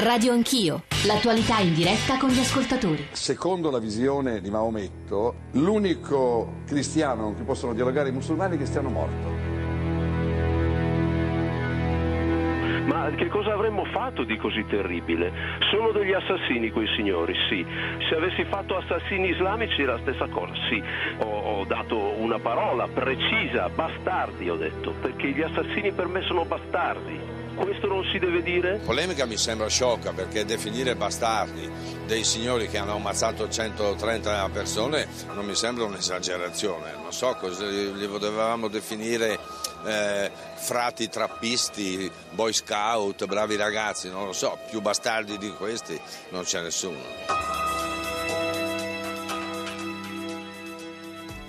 Radio Anch'io, l'attualità in diretta con gli ascoltatori. Secondo la visione di Maometto, l'unico cristiano con cui possono dialogare i musulmani è il cristiano morto. Ma che cosa avremmo fatto di così terribile? Sono degli assassini quei signori, sì. Se avessi fatto assassini islamici la stessa cosa, sì. Ho, ho dato una parola precisa, bastardi ho detto, perché gli assassini per me sono bastardi. Questo non si deve dire? polemica mi sembra sciocca perché definire bastardi dei signori che hanno ammazzato 130 persone non mi sembra un'esagerazione. Non so cosa li dovevamo definire eh, frati trappisti, boy scout, bravi ragazzi, non lo so, più bastardi di questi non c'è nessuno.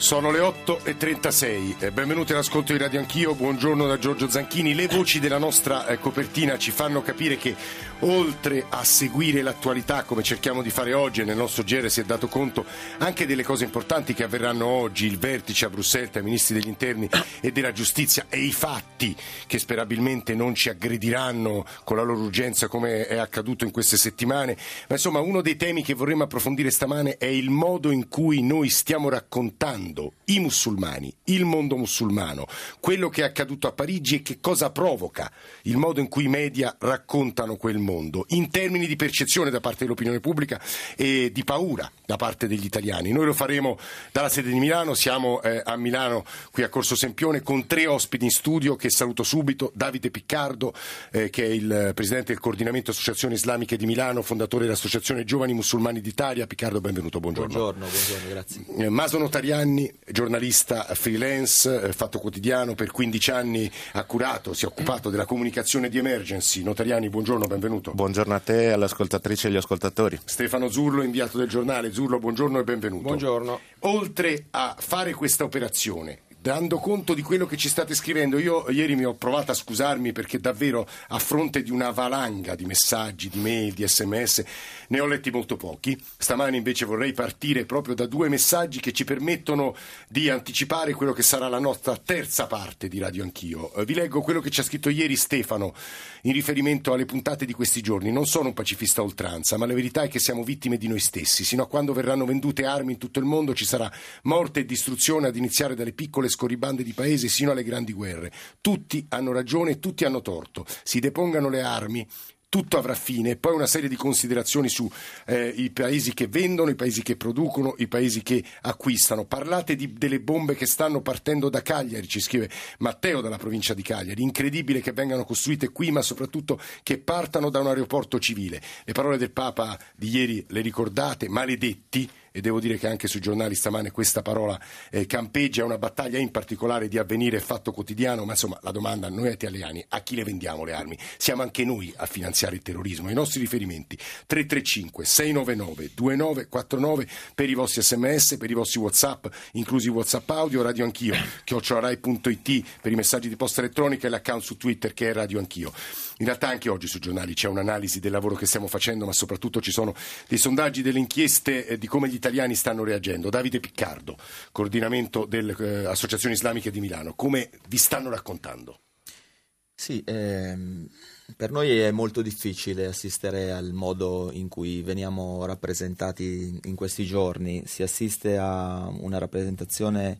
Sono le 8.36, eh, benvenuti all'ascolto di Radio Anch'io, buongiorno da Giorgio Zanchini. Le voci della nostra eh, copertina ci fanno capire che oltre a seguire l'attualità come cerchiamo di fare oggi e nel nostro GR si è dato conto anche delle cose importanti che avverranno oggi, il vertice a Bruxelles tra i ministri degli interni e della giustizia e i fatti che sperabilmente non ci aggrediranno con la loro urgenza come è accaduto in queste settimane. Ma insomma uno dei temi che vorremmo approfondire stamane è il modo in cui noi stiamo raccontando i musulmani, il mondo musulmano, quello che è accaduto a Parigi e che cosa provoca il modo in cui i media raccontano quel mondo, in termini di percezione da parte dell'opinione pubblica e di paura da parte degli italiani. Noi lo faremo dalla sede di Milano, siamo eh, a Milano qui a Corso Sempione con tre ospiti in studio che saluto subito, Davide Piccardo eh, che è il presidente del coordinamento Associazioni Islamiche di Milano, fondatore dell'Associazione Giovani Musulmani d'Italia. Piccardo, benvenuto, buongiorno. Buongiorno, buongiorno, grazie. Eh, Maso Giornalista freelance, eh, fatto quotidiano, per 15 anni ha curato, si è occupato della comunicazione di emergency. Notariani, buongiorno, benvenuto. Buongiorno a te, alle ascoltatrici e agli ascoltatori. Stefano Zurlo, inviato del giornale. Zurlo, buongiorno e benvenuto. Buongiorno. Oltre a fare questa operazione, dando conto di quello che ci state scrivendo. Io ieri mi ho provato a scusarmi perché davvero a fronte di una valanga di messaggi, di mail, di sms, ne ho letti molto pochi. Stamani invece vorrei partire proprio da due messaggi che ci permettono di anticipare quello che sarà la nostra terza parte di Radio Anch'io. Eh, Vi leggo quello che ci ha scritto ieri Stefano in riferimento alle puntate di questi giorni. Non sono un pacifista oltranza, ma la verità è che siamo vittime di noi stessi. Sino a quando verranno vendute armi in tutto il mondo ci sarà morte e distruzione ad iniziare dalle piccole scorribande di paesi sino alle grandi guerre. Tutti hanno ragione e tutti hanno torto. Si depongano le armi, tutto avrà fine. Poi una serie di considerazioni su eh, paesi che vendono, i paesi che producono, i paesi che acquistano. Parlate di- delle bombe che stanno partendo da Cagliari, ci scrive Matteo dalla provincia di Cagliari. Incredibile che vengano costruite qui, ma soprattutto che partano da un aeroporto civile. Le parole del Papa di ieri le ricordate, maledetti e devo dire che anche sui giornali stamane questa parola eh, campeggia, è una battaglia in particolare di avvenire fatto quotidiano, ma insomma la domanda a noi italiani, a chi le vendiamo le armi? Siamo anche noi a finanziare il terrorismo. I nostri riferimenti 335 699 2949 per i vostri sms, per i vostri whatsapp, inclusi whatsapp audio, radio anch'io, chiocciorai.it per i messaggi di posta elettronica e l'account su Twitter che è radio anch'io. In realtà anche oggi sui giornali c'è un'analisi del lavoro che stiamo facendo, ma soprattutto ci sono dei sondaggi, delle inchieste eh, di come gli italiani stanno reagendo. Davide Piccardo, coordinamento delle eh, associazioni islamiche di Milano, come vi stanno raccontando? Sì, ehm, per noi è molto difficile assistere al modo in cui veniamo rappresentati in questi giorni. Si assiste a una rappresentazione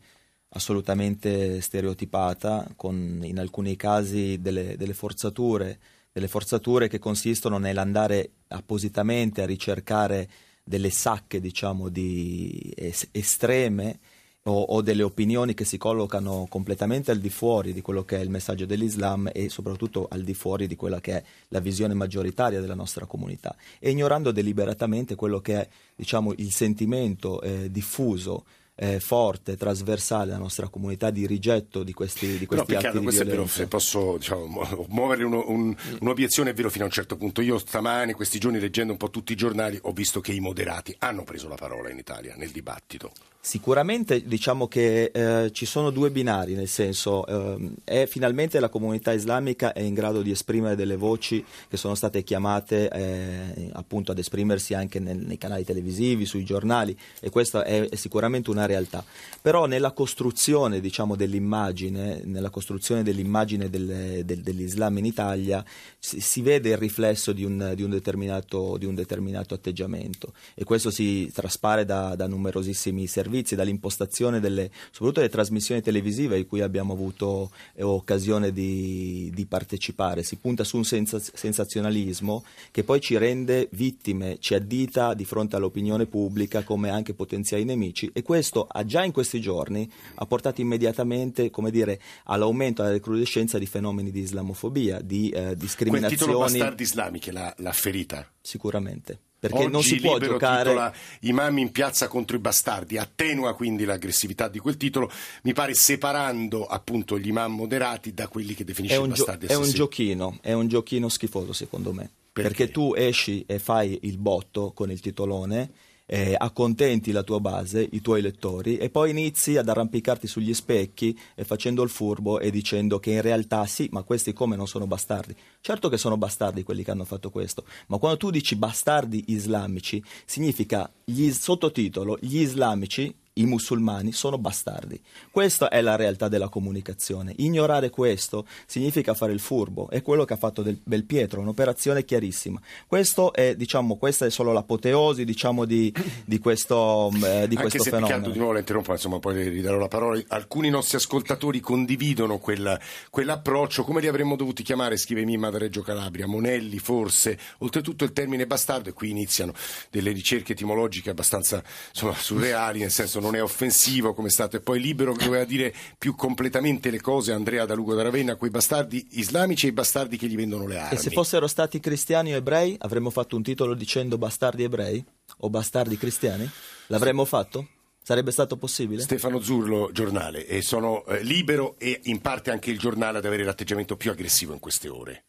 assolutamente stereotipata, con in alcuni casi delle, delle forzature, delle forzature che consistono nell'andare appositamente a ricercare delle sacche, diciamo, di es- estreme o, o delle opinioni che si collocano completamente al di fuori di quello che è il messaggio dell'Islam e soprattutto al di fuori di quella che è la visione maggioritaria della nostra comunità. E ignorando deliberatamente quello che è diciamo, il sentimento eh, diffuso eh, forte, trasversale della nostra comunità di rigetto di questi, di questi atti Piccardo, di questo è vero, violenza. se posso diciamo, mu- muovere uno- un- un'obiezione è vero fino a un certo punto. Io stamane, questi giorni, leggendo un po' tutti i giornali, ho visto che i moderati hanno preso la parola in Italia nel dibattito. Sicuramente diciamo che eh, ci sono due binari, nel senso eh, è finalmente la comunità islamica è in grado di esprimere delle voci che sono state chiamate eh, appunto ad esprimersi anche nel, nei canali televisivi, sui giornali e questa è, è sicuramente una realtà. Però nella costruzione diciamo, dell'immagine, nella costruzione dell'immagine del, del, dell'Islam in Italia si, si vede il riflesso di un, di, un di un, determinato, atteggiamento e questo si traspare da, da numerosissimi servizi dall'impostazione delle, soprattutto delle trasmissioni televisive in cui abbiamo avuto eh, occasione di, di, partecipare. Si punta su un sensazionalismo che poi ci rende vittime, ci addita di fronte all'opinione pubblica come anche potenziali nemici e questo ha già in questi giorni ha portato immediatamente come dire, all'aumento, alla recrudescenza di fenomeni di islamofobia, di eh, discriminazioni. Quel titolo bastardi islamiche l'ha, l'ha ferita? Sicuramente perché Oggi non si può giocare titola Imam in piazza contro i bastardi attenua quindi l'aggressività di quel titolo mi pare separando appunto gli imam moderati da quelli che definisce un, bastardi gio- è un giochino è un giochino schifoso secondo me perché? perché tu esci e fai il botto con il titolone eh, accontenti la tua base, i tuoi lettori e poi inizi ad arrampicarti sugli specchi e facendo il furbo e dicendo che in realtà sì, ma questi come non sono bastardi. Certo che sono bastardi quelli che hanno fatto questo, ma quando tu dici bastardi islamici significa gli sottotitolo gli islamici i musulmani sono bastardi. Questa è la realtà della comunicazione. Ignorare questo significa fare il furbo, è quello che ha fatto del Belpietro, un'operazione chiarissima. Questo è, diciamo, questa è solo l'apoteosi diciamo, di, di, questo, eh, di Anche questo se fenomeno. Di nuovo la interrompo, insomma poi ridarò la parola. Alcuni nostri ascoltatori condividono quel, quell'approccio, come li avremmo dovuti chiamare, scrive Mimma da Reggio Calabria, Monelli forse, oltretutto il termine bastardo e qui iniziano delle ricerche etimologiche abbastanza insomma, surreali, nel senso non è offensivo come è stato e poi libero che doveva dire più completamente le cose Andrea da Lugo da Ravenna quei bastardi islamici e i bastardi che gli vendono le armi e se fossero stati cristiani o ebrei avremmo fatto un titolo dicendo bastardi ebrei o bastardi cristiani l'avremmo fatto? Sarebbe stato possibile? Stefano Zurlo, giornale, e sono eh, libero e in parte anche il giornale ad avere l'atteggiamento più aggressivo in queste ore.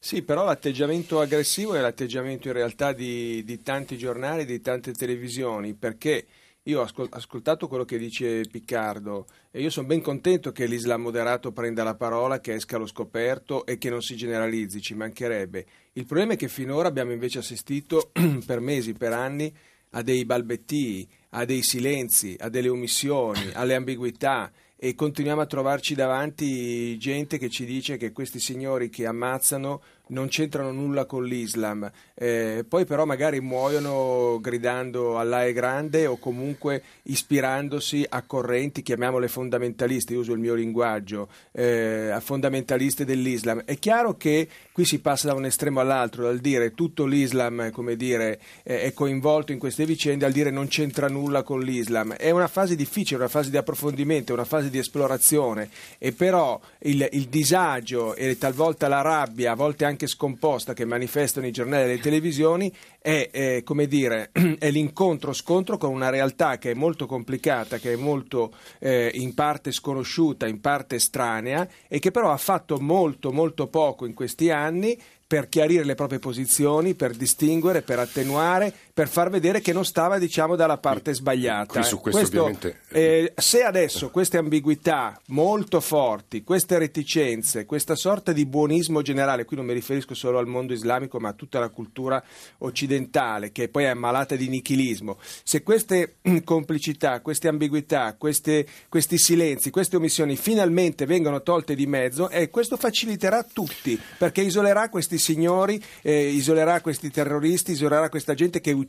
Sì, però l'atteggiamento aggressivo è l'atteggiamento in realtà di, di tanti giornali, di tante televisioni, perché io ho ascoltato quello che dice Piccardo e io sono ben contento che l'Islam moderato prenda la parola, che esca allo scoperto e che non si generalizzi, ci mancherebbe. Il problema è che finora abbiamo invece assistito per mesi, per anni, a dei balbettii, a dei silenzi, a delle omissioni, alle ambiguità e continuiamo a trovarci davanti gente che ci dice che questi signori che ammazzano non c'entrano nulla con l'Islam, eh, poi però magari muoiono gridando Allah è grande o comunque ispirandosi a correnti, chiamiamole fondamentaliste, uso il mio linguaggio, eh, a fondamentaliste dell'Islam. È chiaro che qui si passa da un estremo all'altro, dal dire tutto l'Islam dire, eh, è coinvolto in queste vicende, al dire non c'entra nulla con l'Islam. È una fase difficile, una fase di approfondimento, una fase di esplorazione e però il, il disagio e talvolta la rabbia, a volte anche scomposta che manifestano i giornali e le televisioni è, è, come dire, è l'incontro-scontro con una realtà che è molto complicata, che è molto eh, in parte sconosciuta, in parte estranea e che però ha fatto molto molto poco in questi anni per chiarire le proprie posizioni, per distinguere, per attenuare, per far vedere che non stava diciamo dalla parte sbagliata. Questo, questo eh, se adesso queste ambiguità molto forti, queste reticenze, questa sorta di buonismo generale, qui non mi riferisco solo al mondo islamico ma a tutta la cultura occidentale che poi è ammalata di nichilismo, se queste complicità, queste ambiguità, queste, questi silenzi, queste omissioni finalmente vengono tolte di mezzo, eh, questo faciliterà tutti perché isolerà questi signori, eh, isolerà questi terroristi, isolerà questa gente che uccide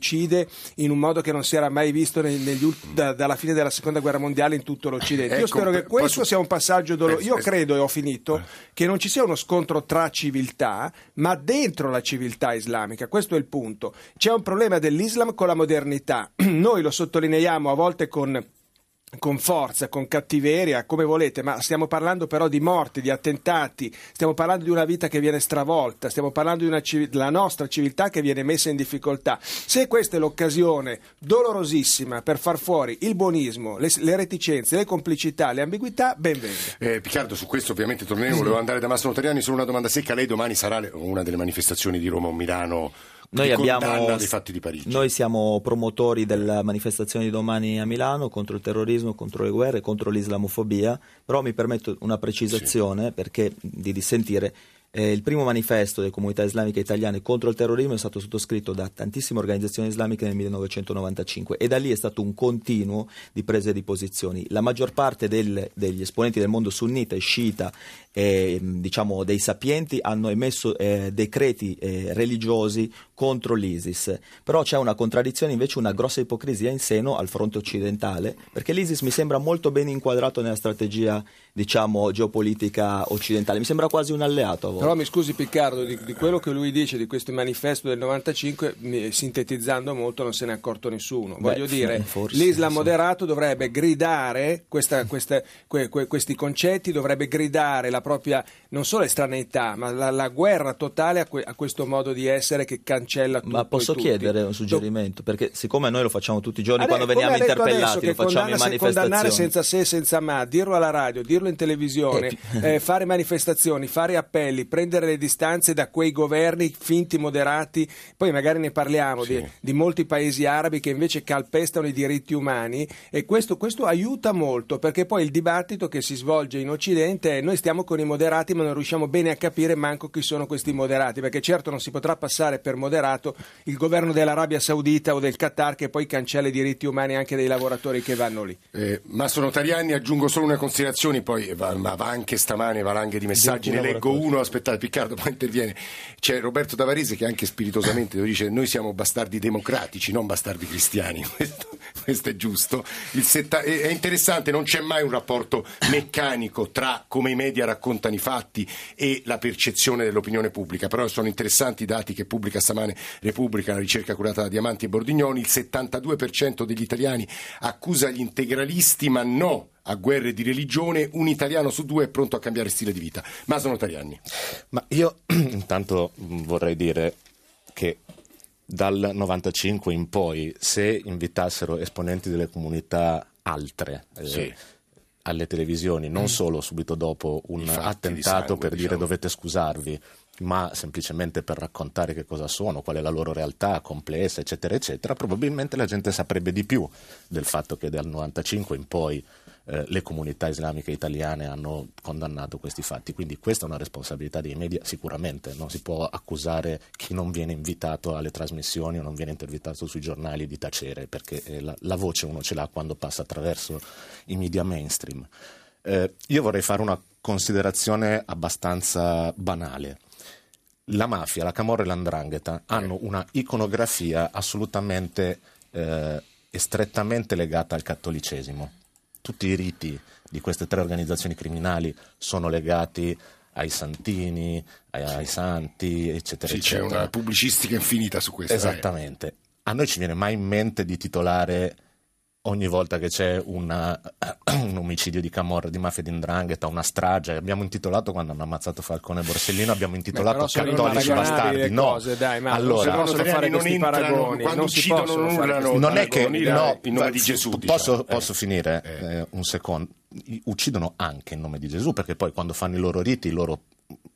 in un modo che non si era mai visto negli, da, dalla fine della seconda guerra mondiale in tutto l'Occidente. Ecco, Io spero che questo posso... sia un passaggio doloroso. Io credo, e ho finito, che non ci sia uno scontro tra civiltà, ma dentro la civiltà islamica. Questo è il punto. C'è un problema dell'Islam con la modernità. Noi lo sottolineiamo a volte con con forza, con cattiveria, come volete, ma stiamo parlando però di morti, di attentati, stiamo parlando di una vita che viene stravolta, stiamo parlando di civ- della nostra civiltà che viene messa in difficoltà. Se questa è l'occasione dolorosissima per far fuori il buonismo, le, le reticenze, le complicità, le ambiguità, ben venga. Eh, Piccardo, su questo ovviamente torneremo, volevo andare da Massimo Tariani, solo una domanda secca, lei domani sarà una delle manifestazioni di Roma o Milano Noi, abbiamo, dei fatti di Parigi. noi siamo promotori della manifestazione di domani a Milano contro il terrorismo, contro le guerre, contro l'islamofobia, però mi permetto una precisazione perché di dissentire. Eh, il primo manifesto delle comunità islamiche italiane contro il terrorismo è stato sottoscritto da tantissime organizzazioni islamiche nel 1995 e da lì è stato un continuo di prese di posizioni. La maggior parte del- degli esponenti del mondo sunnita e sciita e diciamo dei sapienti hanno emesso eh, decreti eh, religiosi contro l'ISIS, però c'è una contraddizione invece una grossa ipocrisia in seno al fronte occidentale, perché l'ISIS mi sembra molto ben inquadrato nella strategia diciamo geopolitica occidentale, mi sembra quasi un alleato. Però mi scusi Piccardo, di, di quello che lui dice di questo manifesto del 95, mi- sintetizzando molto non se ne è accorto nessuno. Beh, Voglio dire, forse, l'Islam sì. moderato dovrebbe gridare questa- questa- que- que- questi concetti, dovrebbe gridare la propria, non solo estraneità, ma la, la guerra totale a, que- a questo modo di essere che cancella tutto Ma posso chiedere un suggerimento? Perché siccome noi lo facciamo tutti i giorni Adesso, quando veniamo interpellati, lo facciamo in se- condannare senza se e senza ma, dirlo alla radio, dirlo in televisione, eh, fare manifestazioni, fare appelli, prendere le distanze da quei governi finti moderati, poi magari ne parliamo di, di molti paesi arabi che invece calpestano i diritti umani e questo, questo aiuta molto perché poi il dibattito che si svolge in Occidente è noi stiamo con i moderati ma non riusciamo bene a capire manco chi sono questi moderati perché certo non si potrà passare per moderato il governo dell'Arabia Saudita o del Qatar che poi cancella i diritti umani anche dei lavoratori che vanno lì. Eh, Mastro Notarianni, aggiungo solo una considerazione, poi va, ma va anche stamane valanghe di messaggi, ne leggo uno, aspettate Piccardo, poi interviene. C'è Roberto Tavarese che anche spiritosamente dice, noi siamo bastardi democratici, non bastardi cristiani, questo, questo è giusto. Setta- è, interessante, non c'è mai un rapporto meccanico tra come i media raccontano i fatti e la percezione dell'opinione pubblica, però sono interessanti i dati che pubblica stamane Repubblica, una ricerca curata da Diamanti e Bordignoni, il 72% degli italiani accusa gli integralisti ma no a guerre di religione, un italiano su due è pronto a cambiare stile di vita. Maso Notarianni. Ma io intanto mh, vorrei dire che dal 95 in poi, se invitassero esponenti delle comunità altre eh, Sì. alle televisioni, non solo subito dopo un attentato sangue, per dire diciamo. dovete scusarvi, ma semplicemente per raccontare che cosa sono, qual è la loro realtà complessa, eccetera, eccetera, probabilmente la gente saprebbe di più del fatto che dal 95 in poi eh, le comunità islamiche italiane hanno condannato questi fatti. Quindi questa è una responsabilità dei media sicuramente, non si può accusare chi non viene invitato alle trasmissioni o non viene intervistato sui giornali di tacere, perché eh, la, la voce uno ce l'ha quando passa attraverso i media mainstream. Eh, io vorrei fare una considerazione abbastanza banale. La mafia, la camorra e l'andrangheta hanno una iconografia assolutamente eh, e strettamente legata al cattolicesimo. Tutti i riti di queste tre organizzazioni criminali sono legati ai santini, ai, ai santi, eccetera, Sì, c'è eccetera. una pubblicistica infinita su questo. eh. Esattamente. A noi ci viene mai in mente di titolare ogni volta che c'è una- un omicidio di camorra, di mafia di ndrangheta, una strage. Abbiamo intitolato quando hanno ammazzato Falcone e Borsellino, abbiamo intitolato sono cattolici bastardi. le No, cose, dai, ma non allora, si possono fare non questi entrano, paragoni, quando non si uccidono possono non fare urlano. questi non è che no, in nome di Gesù, posso, diciamo. posso finire eh, un secondo uccidono anche in nome di Gesù perché poi quando fanno i loro riti loro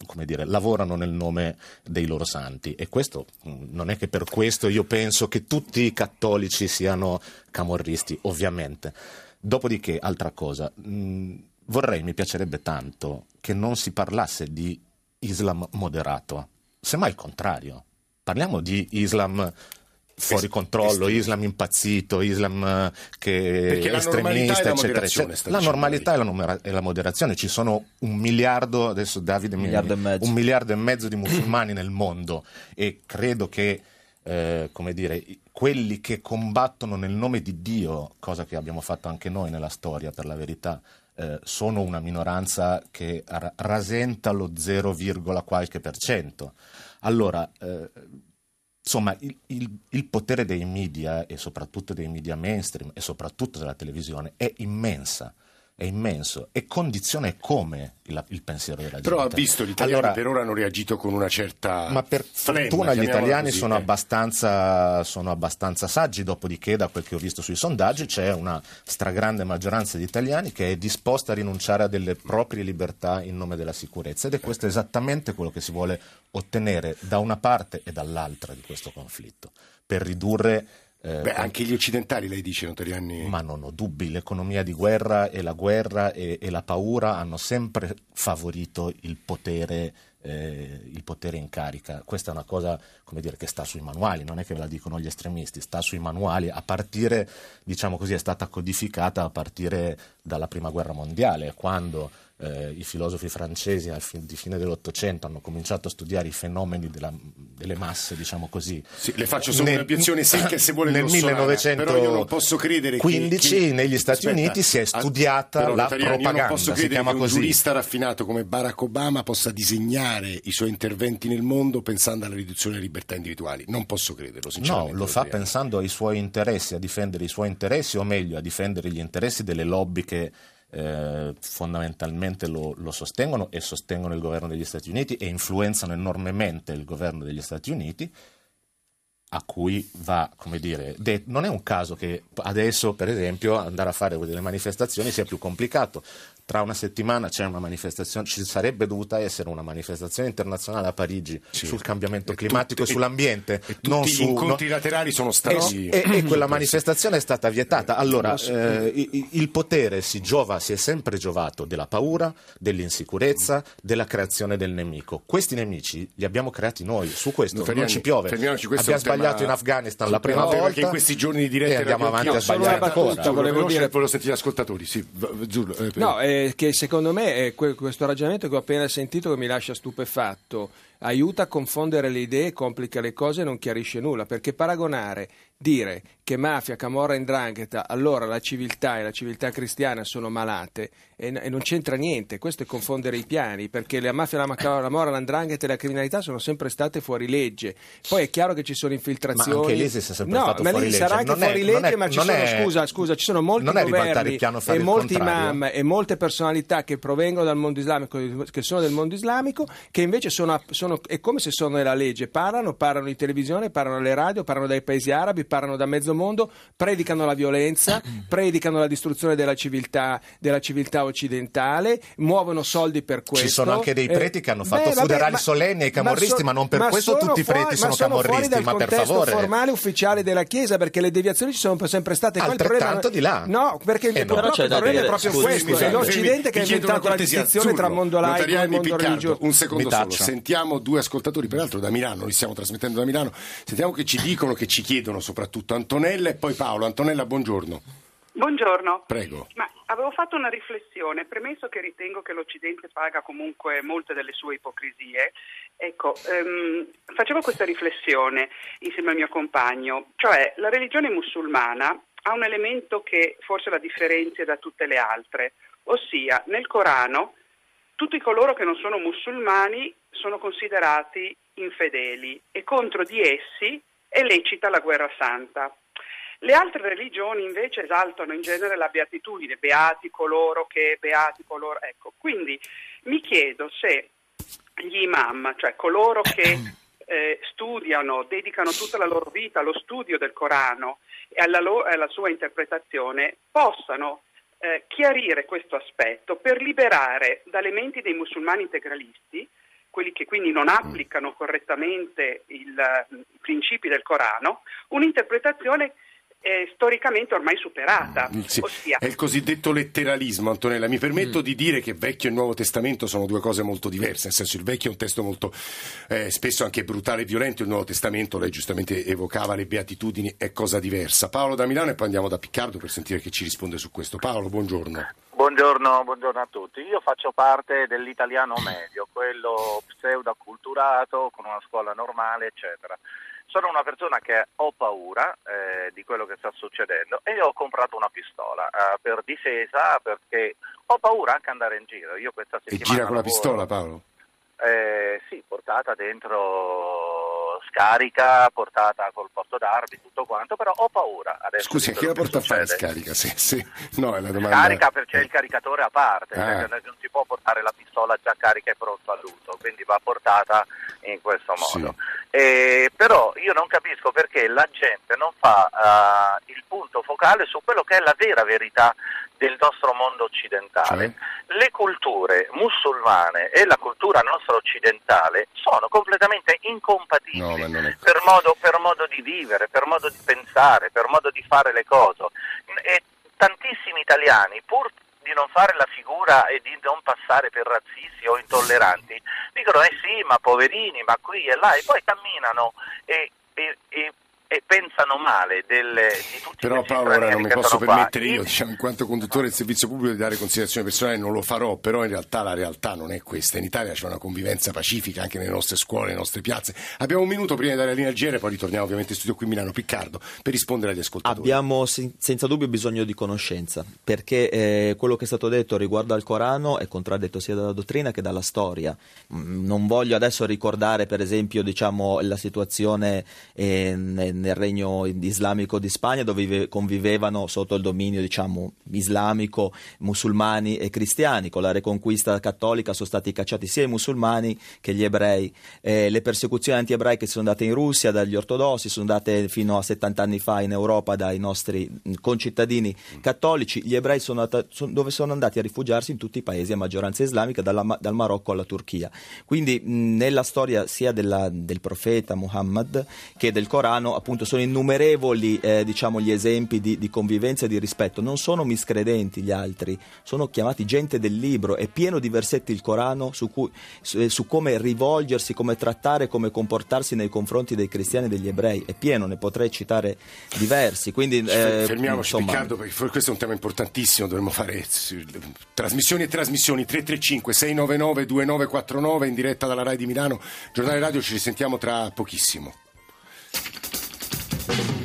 come dire, lavorano nel nome dei loro santi. E questo mh, non è che per questo io penso che tutti i cattolici siano camorristi ovviamente. Dopodiché altra cosa mh, vorrei mi piacerebbe tanto che non si parlasse di Islam moderato semmai il contrario. Parliamo di Islam fuori controllo, estremo. Islam impazzito, Islam eh, che normalità estremista, eccetera, eccetera. La normalità e la, moderazione. Ci sono un miliardo, adesso Davide mi miliardo e mezzo. un miliardo e mezzo di musulmani nel mondo e credo che eh, come dire, quelli che combattono nel nome di Dio, cosa che abbiamo fatto anche noi nella storia per la verità, eh, sono una minoranza che ra- rasenta lo 0, qualche per cento. Allora, eh, insomma, il, il- il potere dei media e soprattutto dei media mainstream e soprattutto della televisione è immensa. È immenso e condiziona come il, il pensiero della gente. Però ha visto gli italiani Allora, per ora hanno reagito con una certa ma per flemma, fortuna gli italiani così, sono, eh. abbastanza, sono abbastanza saggi, dopodiché da quel che ho visto sui sondaggi c'è una stragrande maggioranza di italiani che è disposta a rinunciare a delle proprie libertà in nome della sicurezza ed è questo esattamente quello che si vuole ottenere da una parte e dall'altra di questo conflitto, per ridurre... eh, Beh, anche gli occidentali, lei dice, Notoriani. ma non ho dubbi, l'economia di guerra e la guerra e, e la paura hanno sempre favorito il potere, eh, il potere in carica. Questa è una cosa come dire, che sta sui manuali, non è che ve la dicono gli estremisti, sta sui manuali, a partire, diciamo così, è stata codificata a partire dalla prima guerra mondiale, quando eh, i filosofi francesi al fi- di fine dell'Ottocento hanno cominciato a studiare i fenomeni della- delle masse, diciamo così. Sì, le faccio solo Nel- un'obiezione secca se vuole nel grossolana, 1915 però io non posso credere che, che- negli Stati Aspetta, Uniti si è studiata però, la Notariani, Io non propaganda, posso credere che un così. giurista raffinato come Barack Obama possa disegnare i suoi interventi nel mondo pensando alla riduzione delle libertà individuali. Non posso crederlo, No, sinceramente. lo fa pensando ai suoi interessi, a difendere i suoi interessi, o meglio, a difendere gli interessi delle lobby che eh, fondamentalmente lo, lo sostengono e sostengono il governo degli Stati Uniti e influenzano enormemente il governo degli Stati Uniti, a cui va, come dire, de- non è un caso che adesso, per esempio, andare a fare delle manifestazioni sia più complicato. Tra una settimana c'è una manifestazione, ci sarebbe dovuta essere una manifestazione internazionale a Parigi sul cambiamento E climatico tutti- e sull'ambiente. e tutti non gli su- incontri no- laterali sono stati... e, e- e quella manifestazione è stata vietata. Allora, eh, il potere si giova, si è sempre giovato della paura, dell'insicurezza, della creazione del nemico. Questi nemici li abbiamo creati noi, su questo non Fermiani, ci piove. fermiamoci, questo Abbiamo un tema- sbagliato in Afghanistan la prima No, volta perché in questi giorni di diretta andiamo avanti a sbagliare ancora. Volevo dire- volevo sentire gli ascoltatori. Sì, v- Giulio, eh, È che secondo me è que- questo ragionamento che ho appena sentito che mi lascia stupefatto aiuta a confondere le idee, complica le cose e non chiarisce nulla, perché paragonare, dire che mafia, camorra e 'ndrangheta, allora la civiltà e la civiltà cristiana sono malate e, e non c'entra niente, questo è confondere i piani, perché la mafia, la, camorra, la 'ndrangheta e la criminalità sono sempre state fuori legge. Poi è chiaro che ci sono infiltrazioni. Ma anche l'ISIS è sempre no, stato ma fuori lì legge. sarà anche Non è- fuori non legge, è- ma ci sono, è- scusa, scusa, ci sono molti è governi e molti imam e molte personalità che provengono dal mondo islamico, che sono del mondo islamico, che invece sono, sono- è come se sono nella legge, parlano, parlano in televisione, parlano alle radio, parlano dai paesi arabi, parlano da mezzo mondo, predicano la violenza, predicano la distruzione della civiltà, della civiltà occidentale, muovono soldi per questo. Ci sono anche dei Eh, preti che hanno fatto beh, vabbè, funerali ma- solenni ai camorristi, ma non per questo sono tutti i preti fuori- sono ma sono fuori camorristi, dal ma per favore. formale ufficiale della Chiesa, perché le deviazioni ci sono sempre state. Il Altrettanto di là. No, perché il, Eh, no. però Però c'è il problema è proprio scusi, questo: scusi, è l'Occidente che ha inventato la distinzione tra mondo laico e mondo religioso. Un secondo solo. Sentiamo due ascoltatori, peraltro da Milano, li stiamo trasmettendo da Milano. Sentiamo che ci dicono, che ci chiedono soprattutto Antonella e poi Paolo. Antonella, buongiorno. Buongiorno. Prego. Ma avevo fatto una riflessione, premesso che ritengo che l'Occidente paga comunque molte delle sue ipocrisie, ecco, ehm, facevo questa riflessione insieme al mio compagno, cioè la religione musulmana ha un elemento che forse la differenzia da tutte le altre, ossia nel Corano tutti coloro che non sono musulmani sono considerati infedeli e contro di essi è lecita la guerra santa. Le altre religioni invece esaltano in genere la beatitudine, beati coloro che, beati coloro. Ecco, quindi mi chiedo se gli imam, cioè coloro che eh, studiano, dedicano tutta la loro vita allo studio del Corano e alla, lo- alla sua interpretazione, possano eh, chiarire questo aspetto per liberare dalle menti dei musulmani integralisti, quelli che quindi non applicano correttamente il, eh, i principi del Corano, un'interpretazione eh, storicamente ormai superata. Sì, Ossia, È il cosiddetto letteralismo, Antonella. Mi permetto di dire che Vecchio e Nuovo Testamento sono due cose molto diverse, nel senso il Vecchio è un testo molto eh, spesso anche brutale e violento, il Nuovo Testamento, lei giustamente evocava le beatitudini, è cosa diversa. Paolo da Milano e poi andiamo da Piccardo per sentire che ci risponde su questo. Paolo, buongiorno. Buongiorno, buongiorno a tutti. Io faccio parte dell'italiano medio, quello pseudo-acculturato, con una scuola normale, eccetera. Sono una persona che ho paura eh, di quello che sta succedendo e ho comprato una pistola eh, per difesa perché ho paura anche andare in giro. Io questa E settimana gira con la pistola, Paolo? eh, sì, portata dentro scarica portata col posto d'armi, tutto quanto, però ho paura. Adesso Scusi, di chi la porta a fare scarica? Sì, sì. No, è la domanda. Scarica perché c'è il caricatore a parte, Ah. perché non si può portare la pistola già carica e pronta all'uso, quindi va portata in questo Sì. modo. Eh, però io non capisco perché la gente non fa eh, il punto focale su quello che è la vera verità del nostro mondo occidentale. Cioè? Le culture musulmane e la cultura nostra occidentale sono completamente incompatibili No, per modo, per modo di vivere, per modo di pensare, per modo di fare le cose. E tantissimi italiani, pur di non fare la figura e di non passare per razzisti o intolleranti, dicono eh sì, ma poverini, ma qui e là, e poi camminano e, e- e- e pensano male delle, di tutti Però Paolo, ora non mi posso qua. permettere io, diciamo, in quanto conduttore del servizio pubblico, di dare considerazioni personali, non lo farò, però in realtà la realtà non è questa. In Italia c'è una convivenza pacifica anche nelle nostre scuole, nelle nostre piazze. Abbiamo un minuto prima di dare la linea al GR, poi ritorniamo ovviamente in studio qui a Milano Piccardo per rispondere agli ascoltatori. Abbiamo sen- senza dubbio bisogno di conoscenza, perché eh, quello che è stato detto riguardo al Corano è contraddetto sia dalla dottrina che dalla storia. Mm, Non voglio adesso ricordare, per esempio, diciamo, la situazione eh, nel regno islamico di Spagna, dove vive- convivevano sotto il dominio diciamo, islamico musulmani e cristiani. Con la reconquista cattolica sono stati cacciati sia i musulmani che gli ebrei. Eh, le persecuzioni anti-ebraiche sono andate in Russia dagli ortodossi, sono andate fino a 70 anni fa in Europa dai nostri concittadini cattolici. Gli ebrei sono andati- son- dove sono andati a rifugiarsi in tutti i paesi a maggioranza islamica, dalla dal Marocco alla Turchia. Quindi mh, nella storia sia della- del profeta Muhammad che del Corano appunto sono innumerevoli eh, diciamo, gli esempi di, di convivenza e di rispetto. Non sono miscredenti gli altri, sono chiamati gente del libro. È pieno di versetti il Corano su, cui- su- eh, su come rivolgersi, come trattare, come comportarsi nei confronti dei cristiani e degli ebrei. È pieno, ne potrei citare diversi. Quindi, eh, Fermiamoci insomma, Riccardo perché questo è un tema importantissimo, dovremmo fare trasmissioni e trasmissioni 335 699 2949 in diretta dalla RAI di Milano, giornale radio ci risentiamo tra pochissimo. Thank you.